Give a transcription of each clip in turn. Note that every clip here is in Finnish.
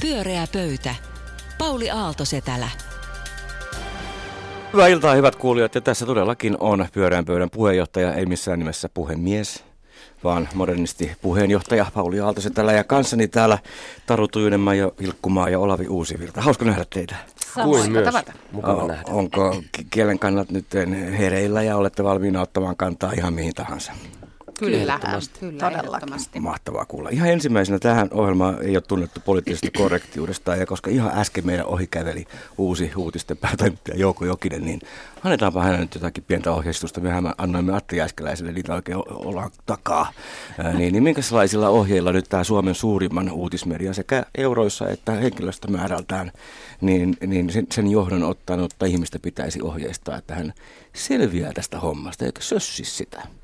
Pyöreä pöytä. Pauli Aaltosetälä. Hyvää iltaa, hyvät kuulijat. Ja tässä todellakin on pyöreän pöydän puheenjohtaja, ei missään nimessä puhemies, vaan modernisti puheenjohtaja Pauli Aaltosetälä ja kanssani täällä Taru Tujunemaa ja Vilkkumaa ja Olavi Uusivirta. Hauska nähdä teitä. Kuin myös. O- onko kielen kannat nyt hereillä ja olette valmiina ottamaan kantaa ihan mihin tahansa? Kyllä, kyllä ehdottomasti. Mahtavaa kuulla. Ihan ensimmäisenä tähän ohjelmaan ei ole tunnettu poliittisesta korrektiudesta, ja koska ihan äsken meidän ohi käveli uusi uutisten päätoimittaja Jouko Jokinen, niin annetaanpa hänelle nyt jotakin pientä ohjeistusta. Mehän annoimme Atti Jääskeläiselle niitä oikein ollaan takaa. Ää, niin, niin minkälaisilla ohjeilla nyt tämä Suomen suurimman uutismedia sekä euroissa että henkilöstömäärältään, niin, niin sen, sen johdon ottanutta ihmistä pitäisi ohjeistaa, että hän selviää tästä hommasta, eikä sössi sitä.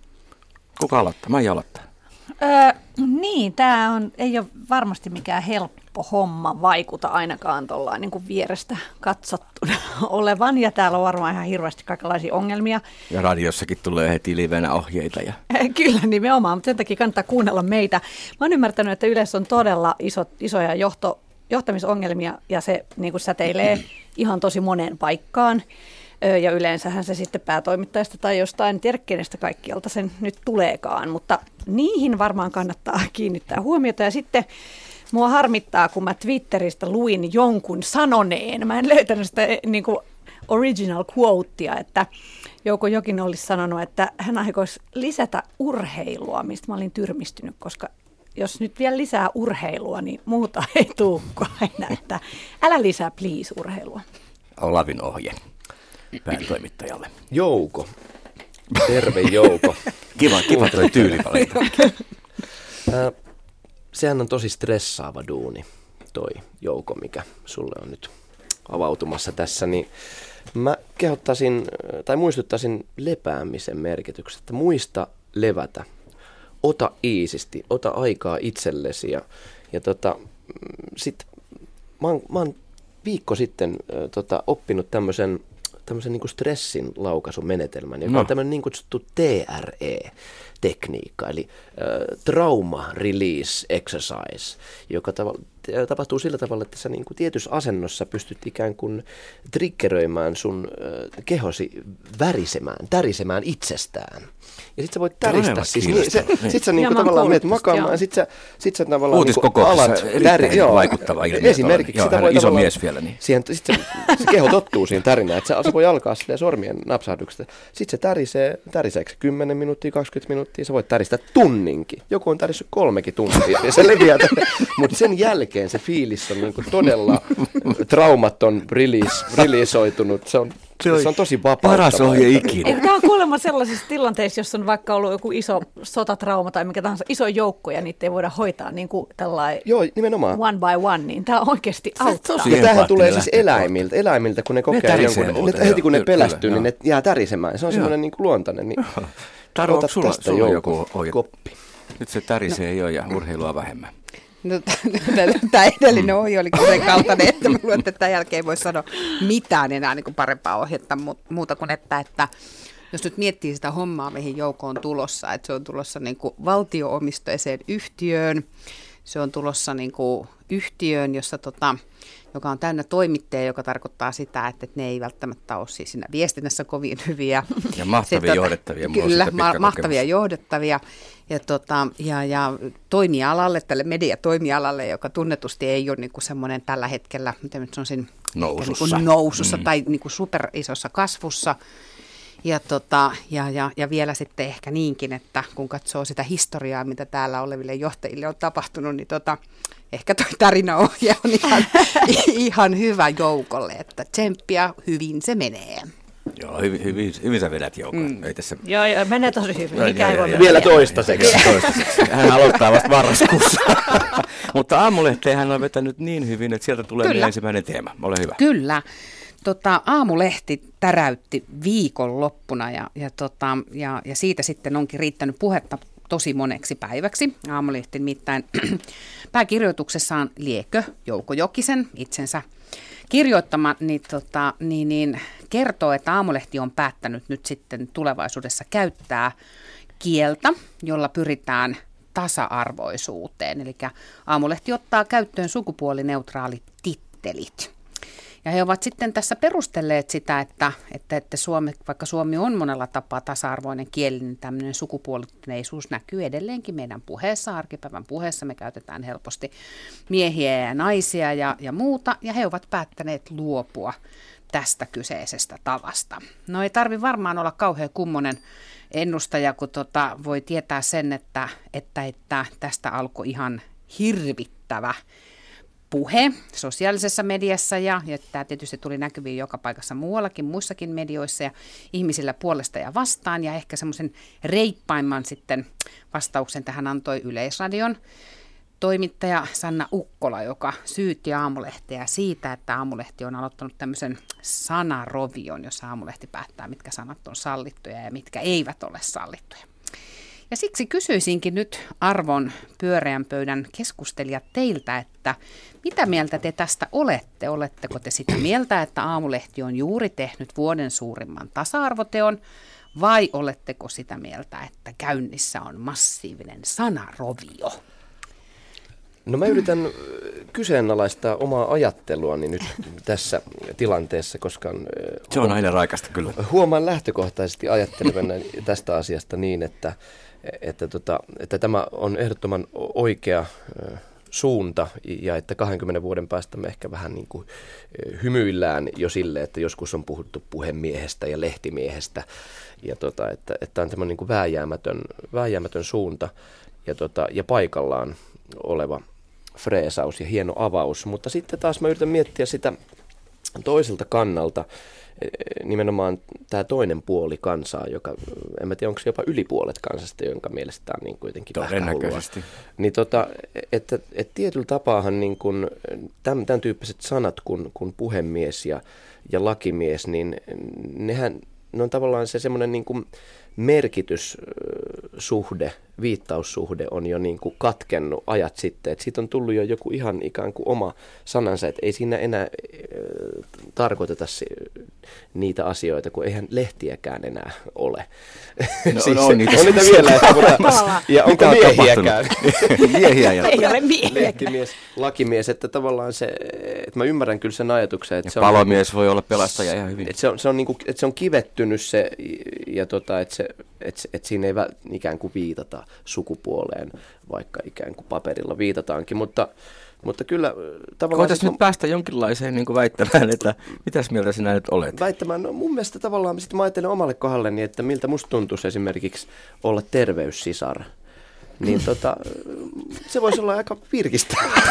Kuka aloittaa? Mä aloittaa. Öö, niin, tämä on, ei ole varmasti mikään helppo homma vaikuta ainakaan tuolla niin kuin vierestä katsottuna olevan. Ja täällä on varmaan ihan hirveästi kaikenlaisia ongelmia. Ja radiossakin tulee heti livenä ohjeita. Ja... Kyllä, nimenomaan, mutta sen takia kannattaa kuunnella meitä. Mä oon ymmärtänyt, että yleensä on todella iso, isoja johto, johtamisongelmia ja se niin kuin säteilee ihan tosi moneen paikkaan. Ja yleensähän se sitten päätoimittajasta tai jostain, tiedä kenestä kaikkialta sen nyt tuleekaan, mutta niihin varmaan kannattaa kiinnittää huomiota. Ja sitten mua harmittaa, kun mä Twitteristä luin jonkun sanoneen, mä en löytänyt sitä niin kuin original quotea, että Jouko Jokin olisi sanonut, että hän aikoisi lisätä urheilua, mistä mä olin tyrmistynyt, koska jos nyt vielä lisää urheilua, niin muuta ei tule aina, että älä lisää please urheilua. Olavin ohje päätoimittajalle. Jouko. Terve Jouko. kiva, kiva toi tyylivalinta. Sehän on tosi stressaava duuni, toi Jouko, mikä sulle on nyt avautumassa tässä, niin mä kehottaisin, tai muistuttaisin lepäämisen merkityksestä. Muista levätä. Ota iisisti, ota aikaa itsellesi ja, ja tota, sit, mä oon, mä oon viikko sitten äh, tota, oppinut tämmöisen tämmöisen niin stressin laukaisumenetelmän, joka no. on tämmöinen niin kutsuttu TRE-tekniikka, eli äh, Trauma Release Exercise, joka tav- tapahtuu sillä tavalla, että sä niin kuin tietyssä asennossa pystyt ikään kuin triggeröimään sun äh, kehosi värisemään, tärisemään itsestään. Ja sit sä voit täristä siis. Niin, se, niin. Sit sä niinku tavallaan menet makaamaan ja sit sä, sit sä tavallaan niinku alat täri, joo, vaikuttava ilmiö. Esimerkiksi joo, sitä voi iso mies vielä. Niin. Siihen, sit se, se keho tottuu siihen tärinään, että se, se voi alkaa silleen sormien napsahduksesta. Sitten se tärisee, täriseekö 10 minuuttia, 20 minuuttia, sä voit täristää tunninkin. Joku on tärissyt kolmekin tuntia ja se leviää. Mutta sen jälkeen se fiilis on niinku todella traumaton, release, releasoitunut. Se on se, on, se on tosi vapauttavaa. Paras ohje ikinä. Tämä on kuulemma sellaisissa tilanteissa, jos on vaikka ollut joku iso sotatrauma tai mikä tahansa iso joukko ja niitä ei voida hoitaa niin kuin tällainen Joo, nimenomaan. one by one, niin tämä oikeasti auttaa. Ja tämähän tulee siis eläimiltä. Eläimiltä, kun ne kokee ne jonkun, ne, heti kun ne pelästyy, niin ne jää tärisemään. Se on semmoinen niin luontainen. Niin Taru, onko sulla, sulla joku ohje? Koppi. Nyt se tärisee no. jo ja urheilua vähemmän. No, tämä edellinen ohje oli sen kaltainen, että mä luulen, että tämän jälkeen ei voi sanoa mitään enää niin kuin parempaa ohjetta, muuta kuin että, että jos nyt miettii sitä hommaa, mihin joukko on tulossa, että se on tulossa niin kuin valtioomistoiseen yhtiöön, se on tulossa niin kuin yhtiöön, jossa tota, joka on täynnä toimittajia, joka tarkoittaa sitä, että ne ei välttämättä ole siis siinä viestinnässä kovin hyviä. Ja mahtavia se, johdettavia. Kyllä, ma- mahtavia johdettavia. Ja, tota, ja, ja toimialalle, tälle mediatoimialalle, joka tunnetusti ei ole niin kuin semmoinen tällä hetkellä, miten nyt sanoisin, nousussa, niin nousussa mm. tai niin kuin superisossa kasvussa. Ja, tota, ja, ja, ja vielä sitten ehkä niinkin, että kun katsoo sitä historiaa, mitä täällä oleville johtajille on tapahtunut, niin tota, ehkä toi tarinaohje on ihan, ihan hyvä joukolle, että tsemppiä hyvin se menee. Joo, hyvin, hyvin, hyvin sä vedät joukkoon. Mm. Ei tässä... Joo, joo, menee tosi hyvin. Mikä ei voi Vielä toistaiseksi. toistaiseksi. Hän aloittaa vasta marraskuussa. Mutta aamulehteen hän on vetänyt niin hyvin, että sieltä tulee Kyllä. ensimmäinen teema. Ole hyvä. Kyllä. Tota, aamulehti täräytti viikonloppuna ja, ja, tota, ja, ja siitä sitten onkin riittänyt puhetta tosi moneksi päiväksi. Aamulehti nimittäin pääkirjoituksessaan Liekö Jouko Jokisen itsensä kirjoittama, niin, tota, niin, niin kertoo, että Aamulehti on päättänyt nyt sitten tulevaisuudessa käyttää kieltä, jolla pyritään tasa-arvoisuuteen. Eli Aamulehti ottaa käyttöön sukupuolineutraalit tittelit. Ja he ovat sitten tässä perustelleet sitä, että, että, että Suomi, vaikka Suomi on monella tapaa tasa-arvoinen kieli, niin tämmöinen sukupuolittuneisuus näkyy edelleenkin meidän puheessa, arkipäivän puheessa. Me käytetään helposti miehiä ja naisia ja, ja muuta, ja he ovat päättäneet luopua tästä kyseisestä tavasta. No ei tarvi varmaan olla kauhean kummonen ennustaja, kun tota, voi tietää sen, että, että, että tästä alkoi ihan hirvittävä puhe sosiaalisessa mediassa ja, ja tämä tietysti tuli näkyviin joka paikassa muuallakin, muissakin medioissa ja ihmisillä puolesta ja vastaan ja ehkä semmoisen reippaimman sitten vastauksen tähän antoi Yleisradion toimittaja Sanna Ukkola, joka syytti Aamulehteä siitä, että Aamulehti on aloittanut tämmöisen sanarovion, jossa Aamulehti päättää, mitkä sanat on sallittuja ja mitkä eivät ole sallittuja. Ja siksi kysyisinkin nyt arvon pyöreän pöydän keskustelijat teiltä, että mitä mieltä te tästä olette? Oletteko te sitä mieltä, että Aamulehti on juuri tehnyt vuoden suurimman tasa-arvoteon? Vai oletteko sitä mieltä, että käynnissä on massiivinen sanarovio? No mä yritän kyseenalaistaa omaa ajatteluani nyt tässä tilanteessa, koska... Se on aina raikasta kyllä. Huomaan lähtökohtaisesti ajattelevan tästä asiasta niin, että, että, tota, että tämä on ehdottoman oikea suunta ja että 20 vuoden päästä me ehkä vähän niin kuin hymyillään jo sille, että joskus on puhuttu puhemiehestä ja lehtimiehestä ja tota, että, että on tämmöinen niin kuin vääjäämätön, vääjäämätön suunta ja, tota, ja paikallaan oleva freesaus ja hieno avaus, mutta sitten taas mä yritän miettiä sitä toiselta kannalta, nimenomaan tämä toinen puoli kansaa, joka, en mä tiedä onko se jopa yli puolet kansasta, jonka mielestä on niin kuitenkin Todennäköisesti. Niin tota, että, että tietyllä tapaahan niin kun, tämän, tämän tyyppiset sanat kuin, kuin puhemies ja, ja lakimies, niin nehän ne on tavallaan se semmoinen niin kuin merkityssuhde, viittaussuhde on jo niin kuin katkennut ajat sitten. Että siitä on tullut jo joku ihan ikään kuin oma sanansa, että ei siinä enää äh, tarkoiteta niitä asioita, kun eihän lehtiäkään enää ole. No, siis, on, niitä, on niitä vielä, että, mutta, ja onko miehiäkään? Miehiä ja ei ole miehiä. Lehtimies, lakimies, että tavallaan se, että mä ymmärrän kyllä sen ajatuksen. Että ja se palomies on, voi olla pelastaja ihan hyvin. Että se on, se on, niin kuin, että se on kivettynyt se, ja tota, että, se, että, että siinä ei ikään kuin viitata sukupuoleen, vaikka ikään kuin paperilla viitataankin, mutta mutta kyllä tavallaan... Voitaisiin nyt päästä jonkinlaiseen niin kuin väittämään, että mitäs mieltä sinä nyt olet? Väittämään, no mun mielestä tavallaan sitten mä ajattelen omalle kohdalleni, että miltä musta tuntuisi esimerkiksi olla terveyssisar niin tota, se voisi olla aika virkistävää.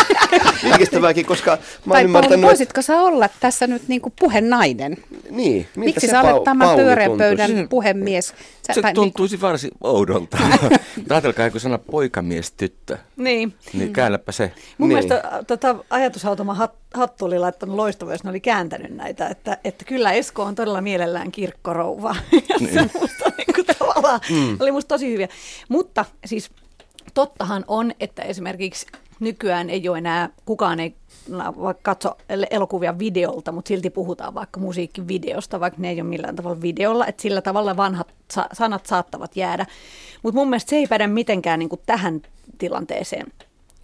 virkistävääkin, koska mä tai ymmärtänyt... voisitko sä olla tässä nyt niin kuin puhenainen? Niin. Miksi sä olet tämän pyöreän pöydän puhemies? Sä, se tuntuisi niin... varsin oudolta. Ajatelkaa, kun sana poikamies, tyttö. Niin. Niin käännäpä se. Mun niin. mielestä tota, ajatushautoma hat, Hattu oli laittanut loistavaa, jos ne oli kääntänyt näitä, että, että kyllä Esko on todella mielellään kirkkorouva. niin. se musta, niin kuin, tavallaan, mm. oli musta tosi hyviä. Mutta siis tottahan on, että esimerkiksi nykyään ei ole enää, kukaan ei vaikka katso elokuvia videolta, mutta silti puhutaan vaikka musiikkivideosta, vaikka ne ei ole millään tavalla videolla, että sillä tavalla vanhat sa- sanat saattavat jäädä. Mutta mun mielestä se ei päde mitenkään niin kuin tähän tilanteeseen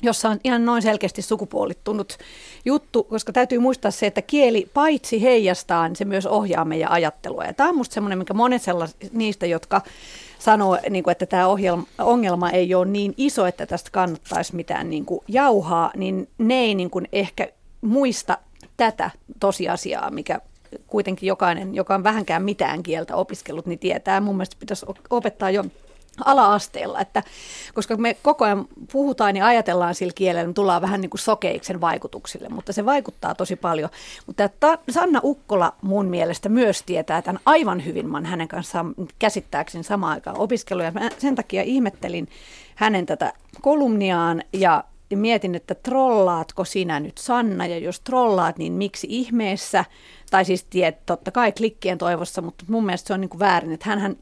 jossa on ihan noin selkeästi sukupuolittunut juttu, koska täytyy muistaa se, että kieli paitsi heijastaa, niin se myös ohjaa meidän ajattelua. Ja tämä on musta semmoinen, mikä monet niistä, jotka sanoo, niin kuin, että tämä ohjelma, ongelma ei ole niin iso, että tästä kannattaisi mitään niin kuin jauhaa, niin ne ei niin kuin ehkä muista tätä tosiasiaa, mikä kuitenkin jokainen, joka on vähänkään mitään kieltä opiskellut, niin tietää. Mun mielestä pitäisi opettaa jo ala-asteella, että koska me koko ajan puhutaan ja ajatellaan sillä kielellä, niin tullaan vähän niin kuin sokeiksen vaikutuksille, mutta se vaikuttaa tosi paljon. Mutta Sanna Ukkola mun mielestä myös tietää tämän aivan hyvin. Mä hänen kanssaan käsittääkseni samaan aikaan opiskellut ja sen takia ihmettelin hänen tätä kolumniaan ja mietin, että trollaatko sinä nyt Sanna, ja jos trollaat, niin miksi ihmeessä? Tai siis tiet, totta kai klikkien toivossa, mutta mun mielestä se on niin kuin väärin, että hän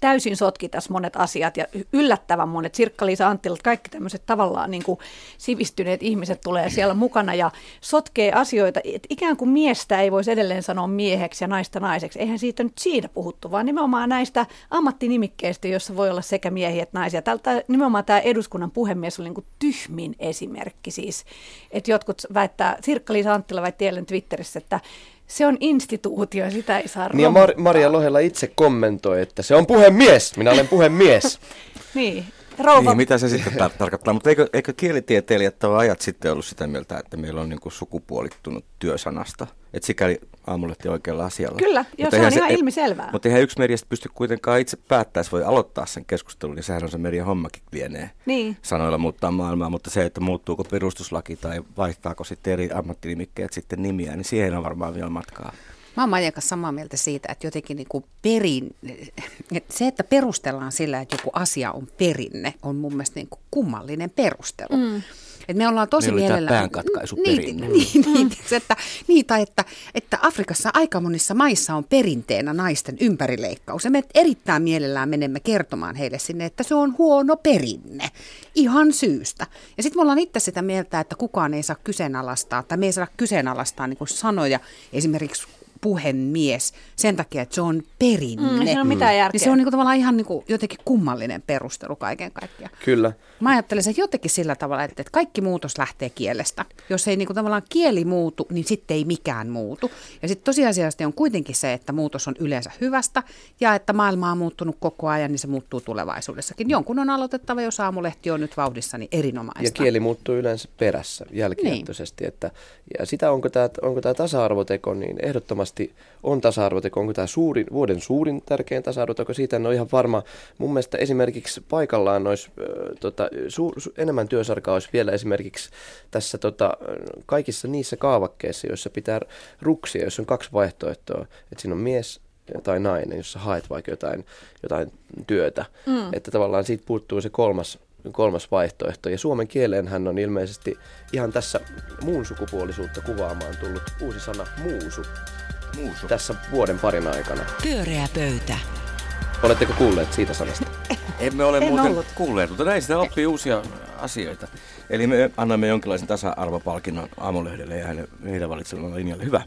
täysin sotki tässä monet asiat ja yllättävän monet. Sirkka-Liisa Anttilat, kaikki tämmöiset tavallaan niin kuin sivistyneet ihmiset tulee siellä mukana ja sotkee asioita. Et ikään kuin miestä ei voisi edelleen sanoa mieheksi ja naista naiseksi. Eihän siitä nyt siitä puhuttu, vaan nimenomaan näistä ammattinimikkeistä, joissa voi olla sekä miehiä että naisia. Tältä, nimenomaan tämä eduskunnan puhemies oli niin kuin tyhmin esimerkki siis. Että jotkut väittää, Sirkka-Liisa Anttila väitti eilen Twitterissä, että se on instituutio, sitä ei saa Niin Mar- Maria Lohela itse kommentoi, että se on puhemies, minä olen puhemies. niin, Rouva. Niin, mitä se sitten tar- tarkoittaa? Mutta eikö, eikö kielitieteilijät ole ajat sitten ollut sitä mieltä, että meillä on niin kuin sukupuolittunut työsanasta? Että sikäli aamulehti oikealla asialla. Kyllä, joo, se on ihan se, ilmiselvää. Mutta eihän yksi mediasta pysty kuitenkaan itse päättämään, voi aloittaa sen keskustelun, niin sehän on se median hommakin lienee niin. sanoilla muuttaa maailmaa. Mutta se, että muuttuuko perustuslaki tai vaihtaako sitten eri ammattinimikkeet sitten nimiä, niin siihen on varmaan vielä matkaa. Mä oon Maijan kanssa samaa mieltä siitä, että jotenkin niin kuin perin, että se, että perustellaan sillä, että joku asia on perinne, on mun mielestä niin kuin kummallinen perustelu. Mm. Et me ollaan tosi Meillä mielellään... päänkatkaisu niin, perinne. niin, niin, että, niin, tai että, että Afrikassa aika monissa maissa on perinteenä naisten ympärileikkaus. Ja me erittäin mielellään menemme kertomaan heille sinne, että se on huono perinne. Ihan syystä. Ja sitten me ollaan itse sitä mieltä, että kukaan ei saa kyseenalaistaa, tai me ei saa kyseenalaistaa niin sanoja esimerkiksi puhemies sen takia, että se on perinne. Mm, se on mitään järkeä. Niin se on niin kuin tavallaan ihan niin kuin jotenkin kummallinen perustelu kaiken kaikkiaan. Kyllä. Mä ajattelen sen jotenkin sillä tavalla, että, että kaikki muutos lähtee kielestä. Jos ei niin kuin tavallaan kieli muutu, niin sitten ei mikään muutu. Ja sitten tosiasiallisesti on kuitenkin se, että muutos on yleensä hyvästä ja että maailma on muuttunut koko ajan, niin se muuttuu tulevaisuudessakin. Jonkun on aloitettava, jos aamulehti on nyt vauhdissa, niin erinomaista. Ja kieli muuttuu yleensä perässä jälkijättöisesti. Niin. Että, ja sitä, onko tämä, onko tämä tasa-arvoteko, niin ehdottomasti on tasa-arvoteko. Onko tämä suurin, vuoden suurin tärkein tasa-arvoteko? Siitä en ole ihan varma. Mun mielestä esimerkiksi paikallaan olisi äh, tota, su, su, enemmän työsarkaa olisi vielä esimerkiksi tässä tota, kaikissa niissä kaavakkeissa, joissa pitää ruksia, jos on kaksi vaihtoehtoa, että siinä on mies tai nainen, jos haet vaikka jotain, jotain työtä, mm. että tavallaan siitä puuttuu se kolmas, kolmas vaihtoehto. Ja suomen kieleen hän on ilmeisesti ihan tässä muun sukupuolisuutta kuvaamaan tullut uusi sana muusu. Muusu. Tässä vuoden parin aikana. Pyöreä pöytä. Oletteko kuulleet siitä sanasta? Emme ole En muuten ollut. kuulleet, mutta näin sitä oppii uusia asioita. Eli me annamme jonkinlaisen tasa-arvopalkinnon aamulehdelle ja heidän valitsemalle linjalle. Hyvä.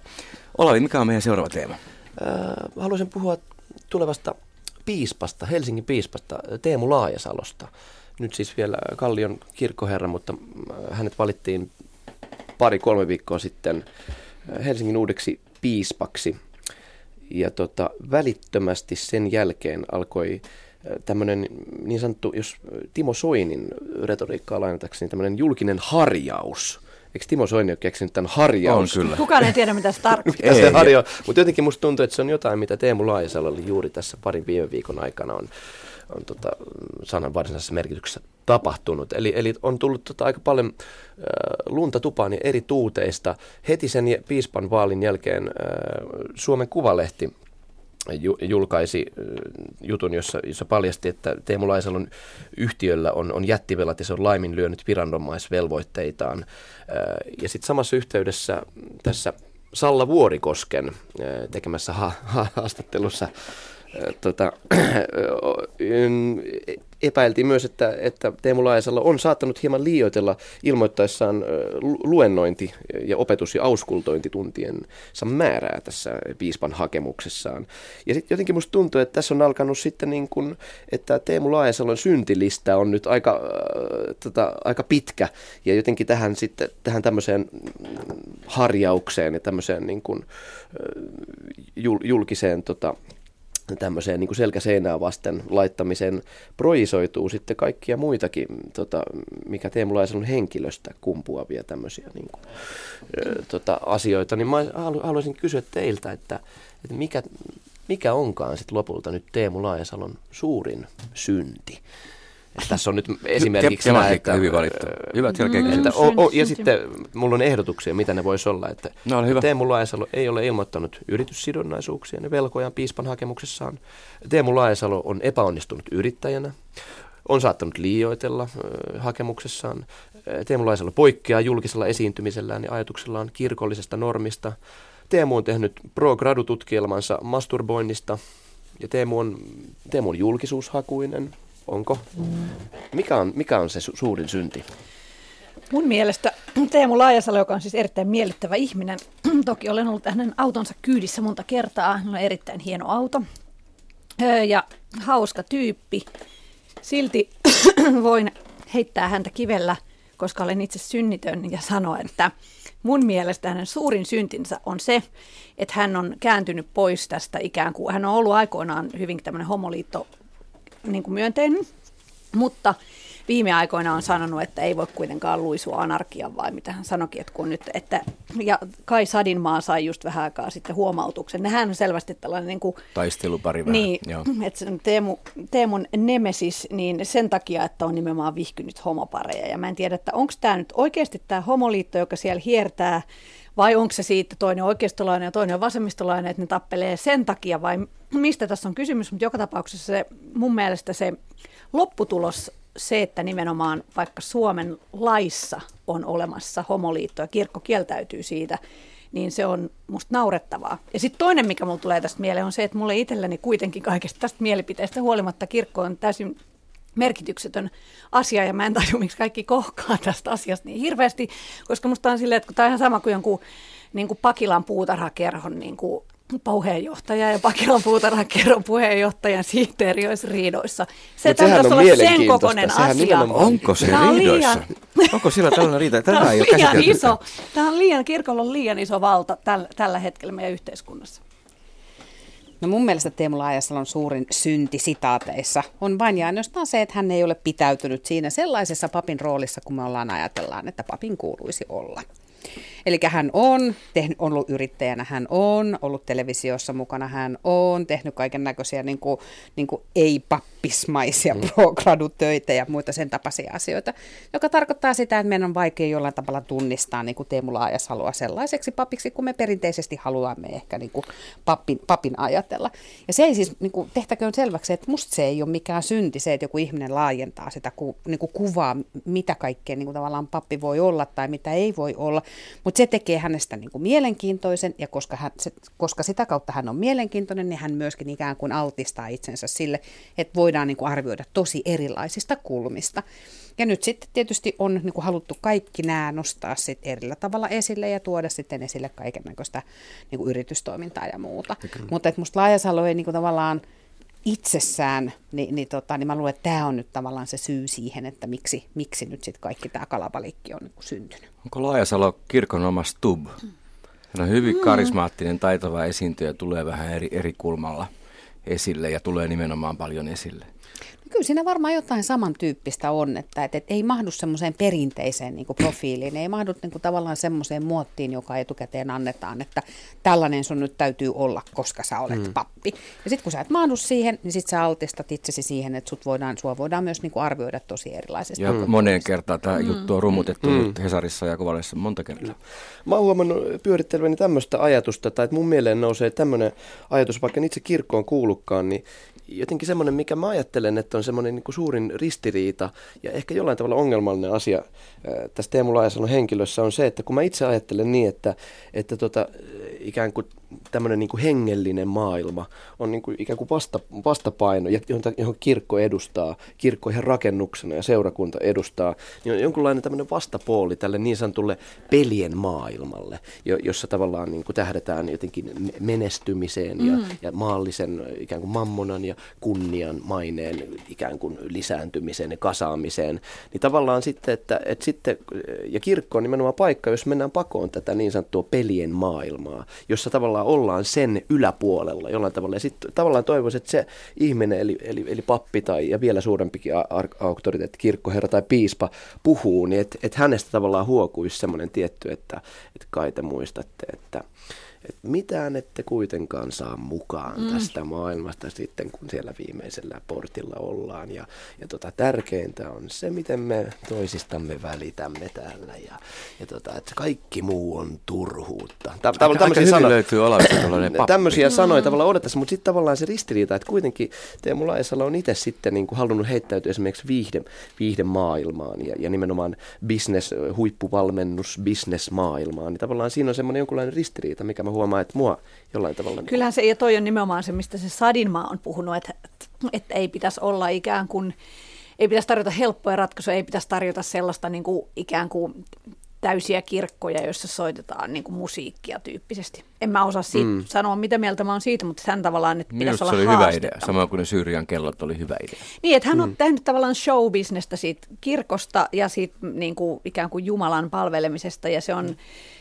Olavi, mikä on meidän seuraava teema? Äh, haluaisin puhua tulevasta piispasta, Helsingin piispasta, Teemu Laajasalosta. Nyt siis vielä Kallion kirkkoherra, mutta äh, hänet valittiin pari-kolme viikkoa sitten äh, Helsingin uudeksi piispaksi. Ja tota, välittömästi sen jälkeen alkoi tämmöinen niin sanottu, jos Timo Soinin retoriikkaa lainatakseni, tämmöinen julkinen harjaus. Eikö Timo Soini ole keksinyt tämän harjaus? On kyllä. Kukaan ei tiedä, mitä se tarkoittaa. Mitä se Ei. harjo, mutta jotenkin musta tuntuu, että se on jotain, mitä Teemu Laajasalo oli juuri tässä parin viime viikon aikana on, on tota, sanan varsinaisessa merkityksessä tapahtunut. Eli, eli on tullut tota aika paljon äh, lunta tupaan ja eri tuuteista. Heti sen piispan vaalin jälkeen äh, Suomen Kuvalehti ju- julkaisi äh, jutun, jossa, jossa paljasti, että Teemu Laisalon yhtiöllä on, on jättivelat ja se on laiminlyönyt viranomaisvelvoitteitaan. Äh, Ja sitten samassa yhteydessä tässä Salla Vuorikosken äh, tekemässä ha- ha- haastattelussa tota, ym, epäiltiin myös, että, että Teemu Laajasalo on saattanut hieman liioitella ilmoittaessaan lu- luennointi- ja opetus- ja auskultointituntiensa määrää tässä piispan hakemuksessaan. Ja sitten jotenkin musta tuntuu, että tässä on alkanut sitten niin kuin, että Teemu Laajasalon syntilista on nyt aika, äh, tota, aika pitkä ja jotenkin tähän sitten tähän tämmöiseen mm, harjaukseen ja tämmöiseen niin kuin, äh, jul- julkiseen tota, tämmöiseen niin kuin vasten laittamisen projisoituu sitten kaikkia muitakin, tota, mikä Teemu Laisalon henkilöstä kumpuavia tämmöisiä niin kuin, tota, asioita, niin mä halu- haluaisin kysyä teiltä, että, että mikä, mikä onkaan sitten lopulta nyt Teemu Laajasalon suurin synti? Että tässä on nyt esimerkiksi nämä, Tematiikka hyvin valittu. Hyvät jälkeen että, Mm. o, o, ja sitten mulla on ehdotuksia, mitä ne voisi olla. Että No, ole hyvä. Teemu Laajasalo ei ole ilmoittanut yrityssidonnaisuuksien ja velkojaan piispan hakemuksessaan. Teemu Laajasalo on epäonnistunut yrittäjänä, on saattanut liioitella ö, hakemuksessaan. Ö, Teemu Laajasalo poikkeaa julkisella esiintymisellään ja ajatuksellaan kirkollisesta normista. Teemu on tehnyt pro gradu tutkielmansa masturboinnista Ja Teemu on, Teemu on julkisuushakuinen, onko? Mikä on, mikä on se su- suurin synti? Mun mielestä Teemu Laajasalo, joka on siis erittäin miellyttävä ihminen, toki olen ollut hänen autonsa kyydissä monta kertaa, hän on erittäin hieno auto ja hauska tyyppi. Silti voin heittää häntä kivellä, koska olen itse synnitön ja sanoa, että mun mielestä hänen suurin syntinsä on se, että hän on kääntynyt pois tästä ikään kuin, hän on ollut aikoinaan hyvin tämmöinen homoliitto niin kuin myönteinen, mutta viime aikoina on sanonut, että ei voi kuitenkaan luisua anarkian, vai mitä hän sanoikin, että kun nyt, että, ja Kai Sadinmaa sai just vähän aikaa sitten huomautuksen. Nehän on selvästi tällainen niin kuin, Taistelupari vähän. niin, Joo. että se on Teemu, Teemun nemesis, niin sen takia, että on nimenomaan vihkynyt homopareja. Ja mä en tiedä, että onko tämä nyt oikeasti tämä homoliitto, joka siellä hiertää, vai onko se siitä toinen oikeistolainen ja toinen vasemmistolainen, että ne tappelee sen takia, vai mistä tässä on kysymys. Mutta joka tapauksessa se, mun mielestä se lopputulos, se, että nimenomaan vaikka Suomen laissa on olemassa homoliitto ja kirkko kieltäytyy siitä, niin se on musta naurettavaa. Ja sitten toinen, mikä mulle tulee tästä mieleen, on se, että mulle itselleni kuitenkin kaikesta tästä mielipiteestä huolimatta kirkko on täysin merkityksetön asia, ja mä en tajua, miksi kaikki kohkaa tästä asiasta niin hirveästi, koska musta on silleen, että tämä on ihan sama kuin jonkun niin kuin Pakilan puutarhakerhon niin kuin puheenjohtaja ja Pakilan puutarhakerhon puheenjohtajan sihteeri olisi riidoissa. Se Mut sehän täytyisi on olla sen kokoinen Sehän asia. nimenomaan- Onko se Tää on riidoissa? liian- Onko sillä tällainen riita? Tätä Tämä on ei ole liian iso. Tämä on liian, kirkolla on liian iso valta tällä, tällä hetkellä meidän yhteiskunnassa. No mun mielestä Teemu Laajasalon suurin synti sitaateissa on vain ja ainoastaan se, että hän ei ole pitäytynyt siinä sellaisessa papin roolissa, kun me ollaan ajatellaan, että papin kuuluisi olla. Eli hän on tehnyt, on ollut yrittäjänä, hän on ollut televisiossa mukana, hän on tehnyt kaiken näköisiä niin kuin, niin kuin ei-pappismaisia mm. pro-gradu-töitä ja muita sen tapaisia asioita, joka tarkoittaa sitä, että meidän on vaikea jollain tavalla tunnistaa niin kuin Teemu Laajasaloa sellaiseksi papiksi, kun me perinteisesti haluamme ehkä niin kuin papin, papin ajatella. Ja se ei siis, niin kuin, tehtäköön selväksi, että musta se ei ole mikään synti se, että joku ihminen laajentaa sitä ku, niin kuin kuvaa, mitä kaikkea niin kuin tavallaan pappi voi olla tai mitä ei voi olla, mutta se tekee hänestä niin kuin mielenkiintoisen, ja koska, hän, se, koska sitä kautta hän on mielenkiintoinen, niin hän myöskin ikään kuin altistaa itsensä sille, että voidaan niin kuin arvioida tosi erilaisista kulmista. Ja nyt sitten tietysti on niin kuin haluttu kaikki nämä nostaa sit erillä tavalla esille ja tuoda sitten esille kaiken näköistä niin kuin yritystoimintaa ja muuta. Mutta että musta Laajasalo ei niin kuin tavallaan itsessään, niin, niin, tota, niin mä luulen, että tämä on nyt tavallaan se syy siihen, että miksi, miksi nyt sitten kaikki tämä kalapalikki on niin kuin syntynyt. Onko Laajasalo kirkon oma stub? Hän on hyvin karismaattinen, taitava esiintyjä, tulee vähän eri, eri kulmalla esille ja tulee nimenomaan paljon esille. No Kyllä siinä varmaan jotain samantyyppistä on, että, että, että ei mahdu semmoiseen perinteiseen niin kuin profiiliin, ei mahdu niin kuin tavallaan semmoiseen muottiin, joka etukäteen annetaan, että tällainen sun nyt täytyy olla, koska sä olet mm. pappi. Ja sitten kun sä et mahdu siihen, niin sitten sä altistat itsesi siihen, että sut voidaan, sua voidaan myös niin kuin arvioida tosi erilaisesti. Ja moneen kertaan tämä juttu on rumutettu mm. Hesarissa ja Kuvalessa monta kertaa. Mä oon huomannut pyöritteleväni tämmöistä ajatusta, tai että mun mieleen nousee tämmöinen ajatus, vaikka en itse kirkkoon kuulukaan, niin jotenkin semmoinen, mikä mä ajattelen, että on semmoinen niin suurin ristiriita ja ehkä jollain tavalla ongelmallinen asia ää, tässä Teemu Laajasalon henkilössä on se, että kun mä itse ajattelen niin, että, että tota, ikään kuin tämmöinen niin kuin hengellinen maailma on niin kuin ikään kuin vasta, vastapaino, johon, kirkko edustaa, kirkko ihan rakennuksena ja seurakunta edustaa, niin on jonkunlainen tämmöinen vastapooli tälle niin sanotulle pelien maailmalle, jo, jossa tavallaan niin kuin tähdetään jotenkin me- menestymiseen ja, ja maallisen ikään kuin mammonan ja kunnian maineen ikään kuin lisääntymiseen ja kasaamiseen, niin tavallaan sitten, että, että sitten, ja kirkko on nimenomaan paikka, jos mennään pakoon tätä niin sanottua pelien maailmaa, jossa tavallaan ollaan sen yläpuolella jollain tavalla. Ja sitten tavallaan toivoisin, että se ihminen, eli, eli, eli pappi tai ja vielä suurempikin auktoriteetti, kirkkoherra tai piispa puhuu, niin että et hänestä tavallaan huokuisi semmoinen tietty, että, että kai te muistatte, että että mitään ette kuitenkaan saa mukaan mm. tästä maailmasta sitten, kun siellä viimeisellä portilla ollaan. Ja, ja tota, tärkeintä on se, miten me toisistamme välitämme täällä. Ja, ja tota, että kaikki muu on turhuutta. Tä, Aika, aika hyvin sano- löytyy. Tämmöisiä sanoja tavallaan odottaisiin, mutta sitten tavallaan se ristiriita, että kuitenkin Teemu Laajasalo on itse sitten niin kuin halunnut heittäytyä esimerkiksi viihde, viihdemaailmaan ja, ja nimenomaan business, huippuvalmennus, business-maailmaan. Niin tavallaan siinä on semmoinen jonkunlainen ristiriita, mikä mä huomaan, että mua jollain tavalla... Kyllähän se, ja toi on nimenomaan se, mistä se Sadinmaa on puhunut, että, että ei pitäisi olla ikään kuin, ei pitäisi tarjota helppoja ratkaisuja, ei pitäisi tarjota sellaista niin kuin, ikään kuin täysiä kirkkoja, joissa soitetaan niin kuin musiikkia tyyppisesti. En mä osaa siitä mm. sanoa, mitä mieltä mä oon siitä, mutta sen tavallaan, että pitäisi olla se oli hyvä idea, samoin kuin ne Syyrian kellot oli hyvä idea. Niin, että hän mm. on tehnyt tavallaan showbisnestä siitä kirkosta ja siitä niin kuin, ikään kuin Jumalan palvelemisesta, ja se on... Mm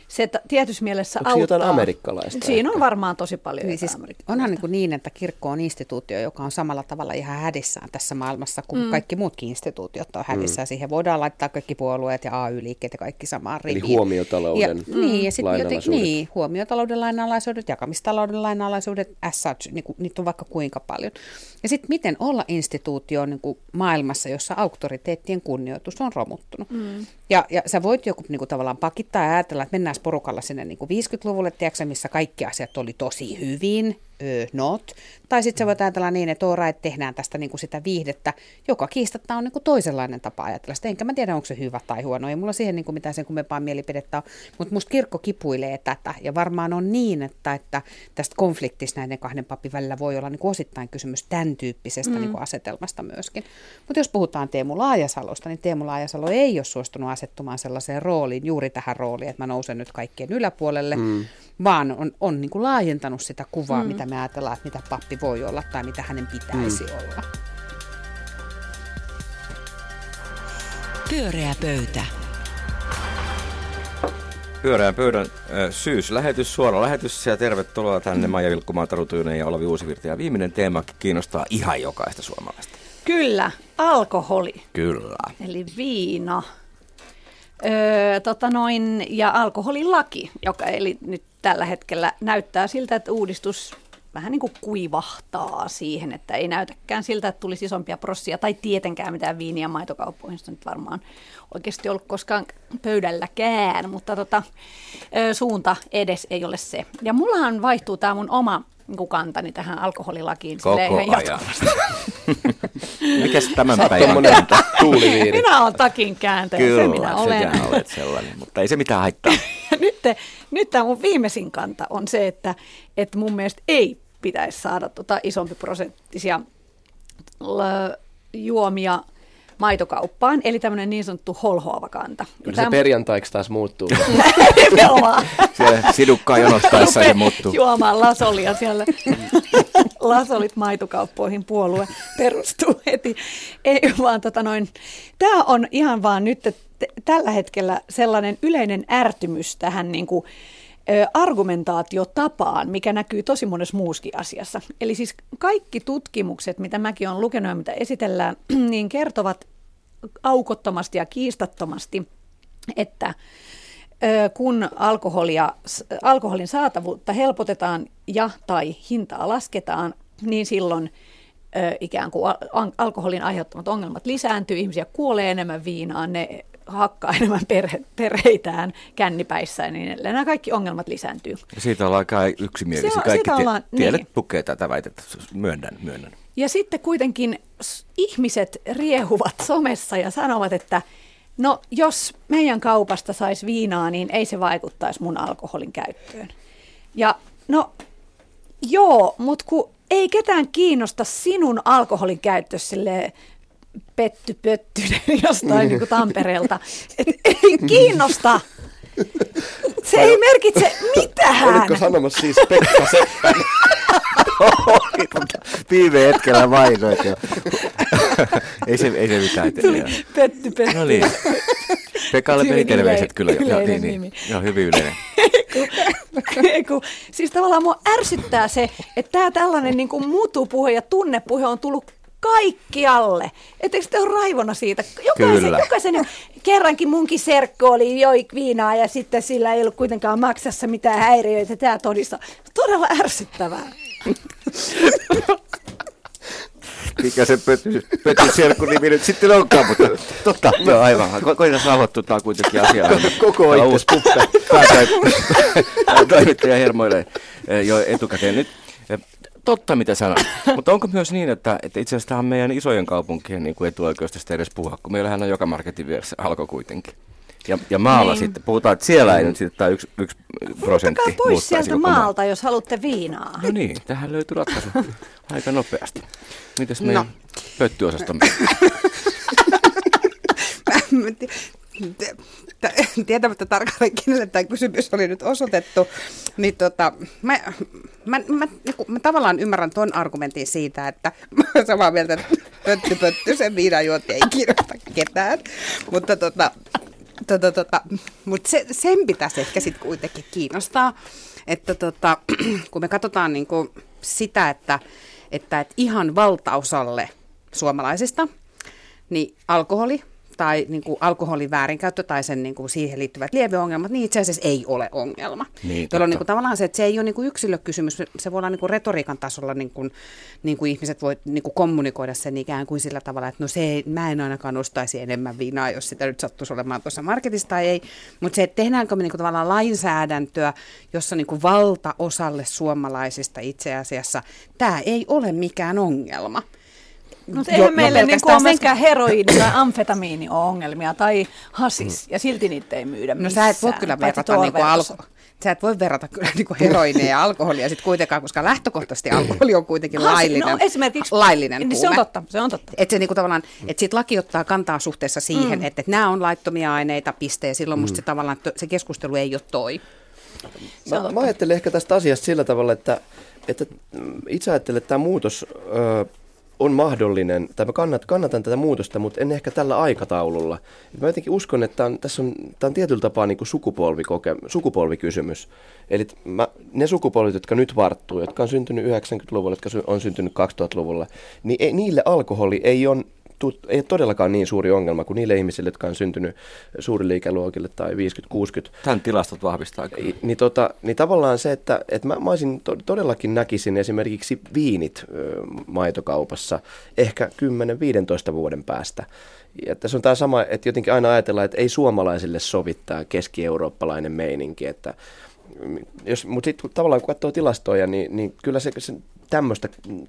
se tietyssä mielessä Onko auttaa. jotain amerikkalaista? Siinä on varmaan tosi paljon niin, siis Onhan niin, kuin niin, että kirkko on instituutio, joka on samalla tavalla ihan hädissään tässä maailmassa kuin mm. kaikki muutkin instituutiot on hädissään. Mm. Siihen voidaan laittaa kaikki puolueet ja AY-liikkeet ja kaikki samaan riviin. Eli huomiotalouden ja, niin, ja sit joten, niin, huomiotalouden lainalaisuudet, jakamistalouden lainalaisuudet, as such, niin kuin, niitä on vaikka kuinka paljon. Ja sitten miten olla instituutio niin kuin maailmassa, jossa auktoriteettien kunnioitus on romuttunut. Mm. Ja, ja sä voit joku niin kuin, tavallaan pakittaa ja ajatella, että mennään porukalla sinne niin kuin 50-luvulle, tiedätkö, missä kaikki asiat oli tosi hyvin, ö, not. Tai sitten se voi ajatella niin, että ora, että tehdään tästä niin kuin sitä viihdettä, joka kiistatta on niin kuin toisenlainen tapa ajatella sitä. Enkä mä tiedä, onko se hyvä tai huono. Ei mulla siihen niin kuin mitään sen kummempaa mielipidettä ole. Mutta musta kirkko kipuilee tätä. Ja varmaan on niin, että, että tästä konfliktista näiden kahden papin välillä voi olla niin kuin osittain kysymys tämän tyyppisestä mm. niin kuin asetelmasta myöskin. Mutta jos puhutaan Teemu Laajasalosta, niin Teemu Laajasalo ei ole suostunut asettumaan sellaiseen rooliin, juuri tähän rooliin, että mä nousen nyt kaikkien yläpuolelle, mm. Vaan on, on niin kuin laajentanut sitä kuvaa, mm. mitä me ajatellaan, että mitä pappi voi olla tai mitä hänen pitäisi mm. olla. Pyöreä pöytä. Pyöreän pöydän syyslähetys, suora lähetys ja tervetuloa tänne Maija Vilkkumaan, Taru ja Olavi Uusivirta. Ja viimeinen teema kiinnostaa ihan jokaista suomalaista. Kyllä, alkoholi. Kyllä. Eli viina. Öö, tota noin, ja alkoholilaki, joka eli nyt tällä hetkellä näyttää siltä, että uudistus vähän niin kuin kuivahtaa siihen, että ei näytäkään siltä, että tulisi isompia prossia tai tietenkään mitään viiniä maitokauppoihin. Se nyt varmaan oikeasti ollut koskaan pöydälläkään, mutta tota, suunta edes ei ole se. Ja mullahan vaihtuu tämä mun oma niin kantani tähän alkoholilakiin. Koko ajan. Mikäs tämän päivän tuuliviiri? Minä olen takin kääntäjä, Kyllä, se minä olen. olet sellainen, mutta ei se mitään haittaa. nyt, nyt tämä mun viimeisin kanta on se, että, että mun mielestä ei pitäisi saada tota isompi prosenttisia juomia maitokauppaan, eli tämmöinen niin sanottu holhoava kanta. Kyllä se perjantaiksi taas muuttuu. siellä sidukkaa jonottaessa se muuttuu. Juomaan lasolia siellä. Lasolit maitokauppoihin puolue perustuu heti. Ei vaan tota noin. Tämä on ihan vaan nyt tällä hetkellä sellainen yleinen ärtymys tähän niin kuin, argumentaatiotapaan, mikä näkyy tosi monessa muuskin asiassa. Eli siis kaikki tutkimukset, mitä mäkin olen lukenut ja mitä esitellään, niin kertovat aukottomasti ja kiistattomasti, että kun alkoholia, alkoholin saatavuutta helpotetaan ja tai hintaa lasketaan, niin silloin ikään kuin alkoholin aiheuttamat ongelmat lisääntyy, ihmisiä kuolee enemmän viinaan, ne hakkaa enemmän perhe, perheitään kännipäissä ja niin edelleen. Nämä kaikki ongelmat lisääntyy. Ja siitä ollaan kai yksimielisiä. Se, kaikki ollaan, tiedet niin. tukee tätä väitettä. Myönnän, myönnän. Ja sitten kuitenkin ihmiset riehuvat somessa ja sanovat, että no jos meidän kaupasta saisi viinaa, niin ei se vaikuttaisi mun alkoholin käyttöön. Ja no joo, mutta kun ei ketään kiinnosta sinun alkoholin käyttö silleen Petty Pöttynen jostain niin kuin Tampereelta. Et ei kiinnosta. Se ei merkitse mitään. Oletko sanomassa siis Pekka Seppänen? Viime hetkellä vainoit jo. ei, se, ei se mitään. Tuli petty, petty. No niin. Pekalle meni terveiset kyllä. Joo, niin, niin. Joo, hyvin yleinen. Eiku, siis tavallaan mua ärsyttää se, että tämä tällainen niin kuin mutupuhe ja tunnepuhe on tullut kaikkialle. Etteikö te ole raivona siitä? Jokaisen, Kyllä. jokaisen, kerrankin munkin serkko oli joi viinaa ja sitten sillä ei ollut kuitenkaan maksassa mitään häiriöitä. Tämä todista. Todella ärsyttävää. Mikä se pöty, pöty serkku nimi nyt sitten onkaan, mutta totta, joo aivan. Ko- koitan rauhoittuttaa kuitenkin asiaa. Koko itse kuppe. Toimittaja hermoilee eh, jo etukäteen. Nyt totta, mitä sanot. Mutta onko myös niin, että, että itse asiassa tämä on meidän isojen kaupunkien niin kuin etuoikeus tästä edes puhua, kun meillähän on joka marketin vieressä alko kuitenkin. Ja, ja maalla Niin. sitten, puhutaan, että siellä ei nyt sitten tämä yksi, yksi prosentti Ottakaa pois sieltä maalta, jos haluatte viinaa. No niin, tähän löytyy ratkaisu aika nopeasti. Mites meidän No. no. pöttyosastomme? Tietämättä tarkalleen, kenelle tämä kysymys oli nyt osoitettu, niin tota, mä, mä, mä, niin kuin, mä tavallaan ymmärrän ton argumentin siitä, että mä olen samaa mieltä, että pötty pötty, se viinajuonti ei kiinnosta ketään, mutta tota, tota, tota, mut se, sen pitäisi ehkä sitten kuitenkin kiinnostaa, että tota, kun me katsotaan niin kuin sitä, että, että, että ihan valtaosalle suomalaisista, niin alkoholi tai niin kuin alkoholin väärinkäyttö tai sen niin kuin siihen liittyvät lieveongelmat, niin itse asiassa ei ole ongelma. Niin, Tuolla on niin kuin tavallaan se, että se ei ole niin kuin yksilökysymys, se voi olla niin kuin retoriikan tasolla, niin kuin, niin kuin ihmiset voi niin kuin kommunikoida sen ikään kuin sillä tavalla, että no se ei, mä en ainakaan ostaisi enemmän viinaa, jos sitä nyt sattuisi olemaan tuossa marketissa tai ei. Mutta se, että tehdäänkö me niin kuin tavallaan lainsäädäntöä, jossa niin kuin valtaosalle suomalaisista itse asiassa tämä ei ole mikään ongelma. Mutta Jo- eihän jo meillä niin pelkästään ole myöskään heroiini tai amfetamiini ole ongelmia tai hasis, ja silti niitä ei myydä No missään. sä et voi kyllä verrata niinku tuolla alko- Sä et voi verrata kyllä niinku heroinia ja alkoholia sit kuitenkaan, koska lähtökohtaisesti alkoholi on kuitenkin Hasi- laillinen, no esimerkiksi- laillinen niin se on totta, se on totta. Että se niinku tavallaan, että sit laki ottaa kantaa suhteessa siihen, mm. että, että nämä on laittomia aineita, piste, ja silloin musta se tavallaan se keskustelu ei ole toi. Mä, mä ajattelen ehkä tästä asiasta sillä tavalla, että, että mm, itse ajattelen, että tämä muutos ö, on mahdollinen, tai mä kannat, kannatan tätä muutosta, mutta en ehkä tällä aikataululla. Mä jotenkin uskon, että tää on, tässä on, tää on tietyllä tapaa niin kuin sukupolvikoke, sukupolvikysymys. Eli mä, ne sukupolvet, jotka nyt varttuu, jotka on syntynyt 90-luvulla, jotka on syntynyt 2000-luvulla, niin ei, niille alkoholi ei ole ei ole todellakaan niin suuri ongelma kuin niille ihmisille, jotka on syntynyt suurille ikäluokille tai 50-60. Tämän tilastot vahvistaa kyllä. Niin, tota, niin tavallaan se, että, että mä, mä olisin to, todellakin näkisin esimerkiksi viinit maitokaupassa ehkä 10-15 vuoden päästä. Ja tässä on tämä sama, että jotenkin aina ajatellaan, että ei suomalaisille sovittaa keski-eurooppalainen meininki, että jos, mutta sitten tavallaan kun katsoo tilastoja, niin, niin kyllä se, se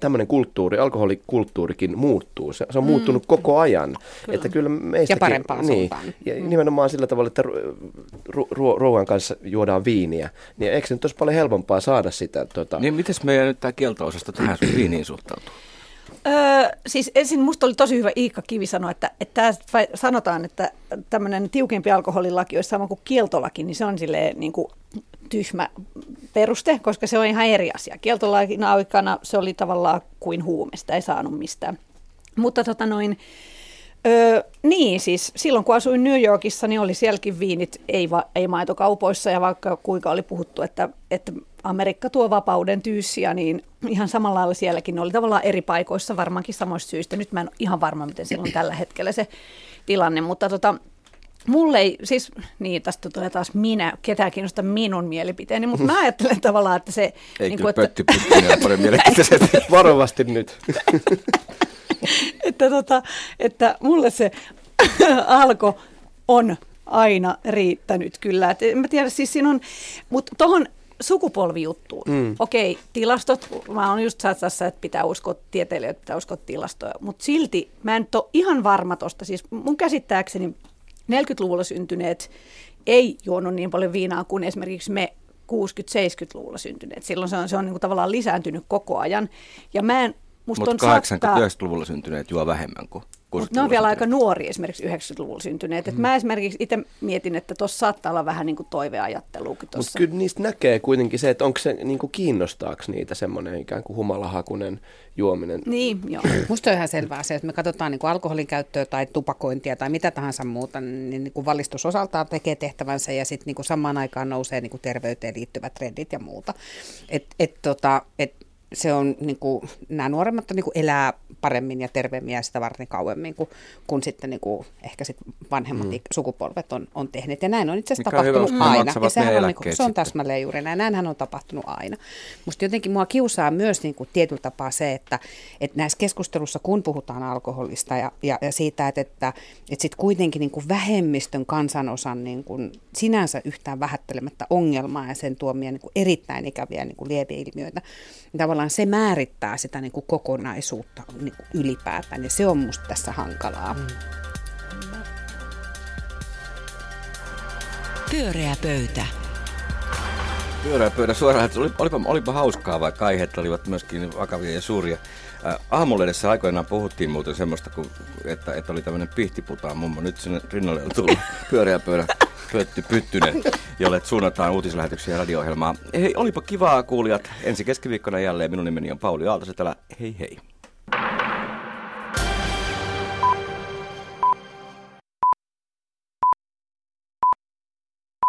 tämmöinen kulttuuri, alkoholikulttuurikin muuttuu. Se, se on muuttunut koko ajan. Kyllä. Että kyllä meistäkin, parempaan niin, suuntaan. ja nimenomaan sillä tavalla, että ru- ru- ru- ruoan kanssa juodaan viiniä, niin eikö se nyt olisi paljon helpompaa saada sitä? Tota, Niin mites meidän nyt tämä kielto-osasto tähän viiniin suhtautuu? Öö, siis ensin musta oli tosi hyvä Iikka Kivi sanoa, että, että sanotaan, että tämmöinen tiukempi alkoholilaki olisi sama kuin kieltolaki, niin se on silleen niin kuin tyhmä peruste, koska se on ihan eri asia. Kieltolakin aikana se oli tavallaan kuin huume, sitä ei saanut mistään. Mutta tota noin, Öö, niin, siis silloin kun asuin New Yorkissa, niin oli sielläkin viinit, ei, va, ei maitokaupoissa, ja vaikka kuinka oli puhuttu, että, että Amerikka tuo vapauden tyyssiä, niin ihan samalla lailla sielläkin ne oli tavallaan eri paikoissa varmaankin samoista syistä. Nyt mä en ole ihan varma, miten siellä on tällä hetkellä se tilanne, mutta tota, mulle ei, siis niin tästä tulee taas minä, ketään kiinnosta minun mielipiteeni, mutta mä ajattelen tavallaan, että se... Ei niin kyllä kuin, pötty pyttyinen paljon. Varovasti nyt. että, tota, että mulle se alko on aina riittänyt kyllä. Et en mä tiedä, siis siinä on, mutta tuohon sukupolvijuttuun. Mm. Okei, tilastot, mä oon just satsassa, että pitää uskoa tieteilijöitä, pitää uskoa tilastoja, mutta silti mä en ole ihan varma tosta. Siis mun käsittääkseni 40-luvulla syntyneet ei juonut niin paljon viinaa kuin esimerkiksi me 60-70-luvulla syntyneet. Silloin se on, se on niin kuin tavallaan lisääntynyt koko ajan. Ja mä en, Mutta on faktaa- 80-90-luvulla syntyneet juo vähemmän kuin 60-luvulla mutta ne on vielä aika nuori esimerkiksi 90-luvulla syntyneet. Mm. Et mä esimerkiksi itse mietin, että tuossa saattaa olla vähän niin kuin toiveajatteluukin Mutta tuossa. kyllä niistä näkee kuitenkin se, että onko se niin kuin kiinnostaako niitä semmoinen ikään kuin humalahakunen juominen. Niin, joo. Musta on ihan selvää se, että me katsotaan niin kuin alkoholin käyttöä tai tupakointia tai mitä tahansa muuta, niin, niin kuin valistus osaltaan tekee tehtävänsä ja sitten niin kuin samaan aikaan nousee niin kuin terveyteen liittyvät trendit ja muuta. Et, et, tota, et se on, niin kuin, nämä nuoremmat niin kuin elää paremmin ja terveemmin ja sitä varten kauemmin kuin, kun sitten niin kuin, ehkä sit vanhemmat mm. sukupolvet on, on tehneet. Ja näin on itse asiassa hyvä, tapahtunut ne aina. Ja sehän on, niin kuin, se on täsmälleen juuri näin. Näinhän on tapahtunut aina. Musta jotenkin mua kiusaa myös niin kuin tietyllä tapaa se, että, että näissä keskustelussa, kun puhutaan alkoholista ja, ja, ja siitä, että, että, että sitten kuitenkin niin kuin vähemmistön kansanosan niin kuin sinänsä yhtään vähättelemättä ongelmaa ja sen tuomia niin kuin erittäin ikäviä niin kuin lieveilmiöitä, niin tavallaan se määrittää sitä niin kuin kokonaisuutta niin kuin ylipäätään ja se on musta tässä hankalaa. Mm. Pyöreä pöytä. Pyörää pöydä suoraan, että oli, olipa, olipa hauskaa, vaikka aiheet olivat myöskin vakavia ja suuria. Äh, aamulehdessä aikoinaan puhuttiin muuten semmoista, kun, että, että oli tämmöinen pihtiputaan mummo. Nyt sinne rinnalle on tullut pyöreä pöydä Pötty Pyttynen, jolle suunnataan uutislähetyksiä ja radio-ohjelmaa. Hei, olipa kivaa kuulijat. Ensi keskiviikkona jälleen. Minun nimeni on Pauli Aaltosetälä. Hei hei.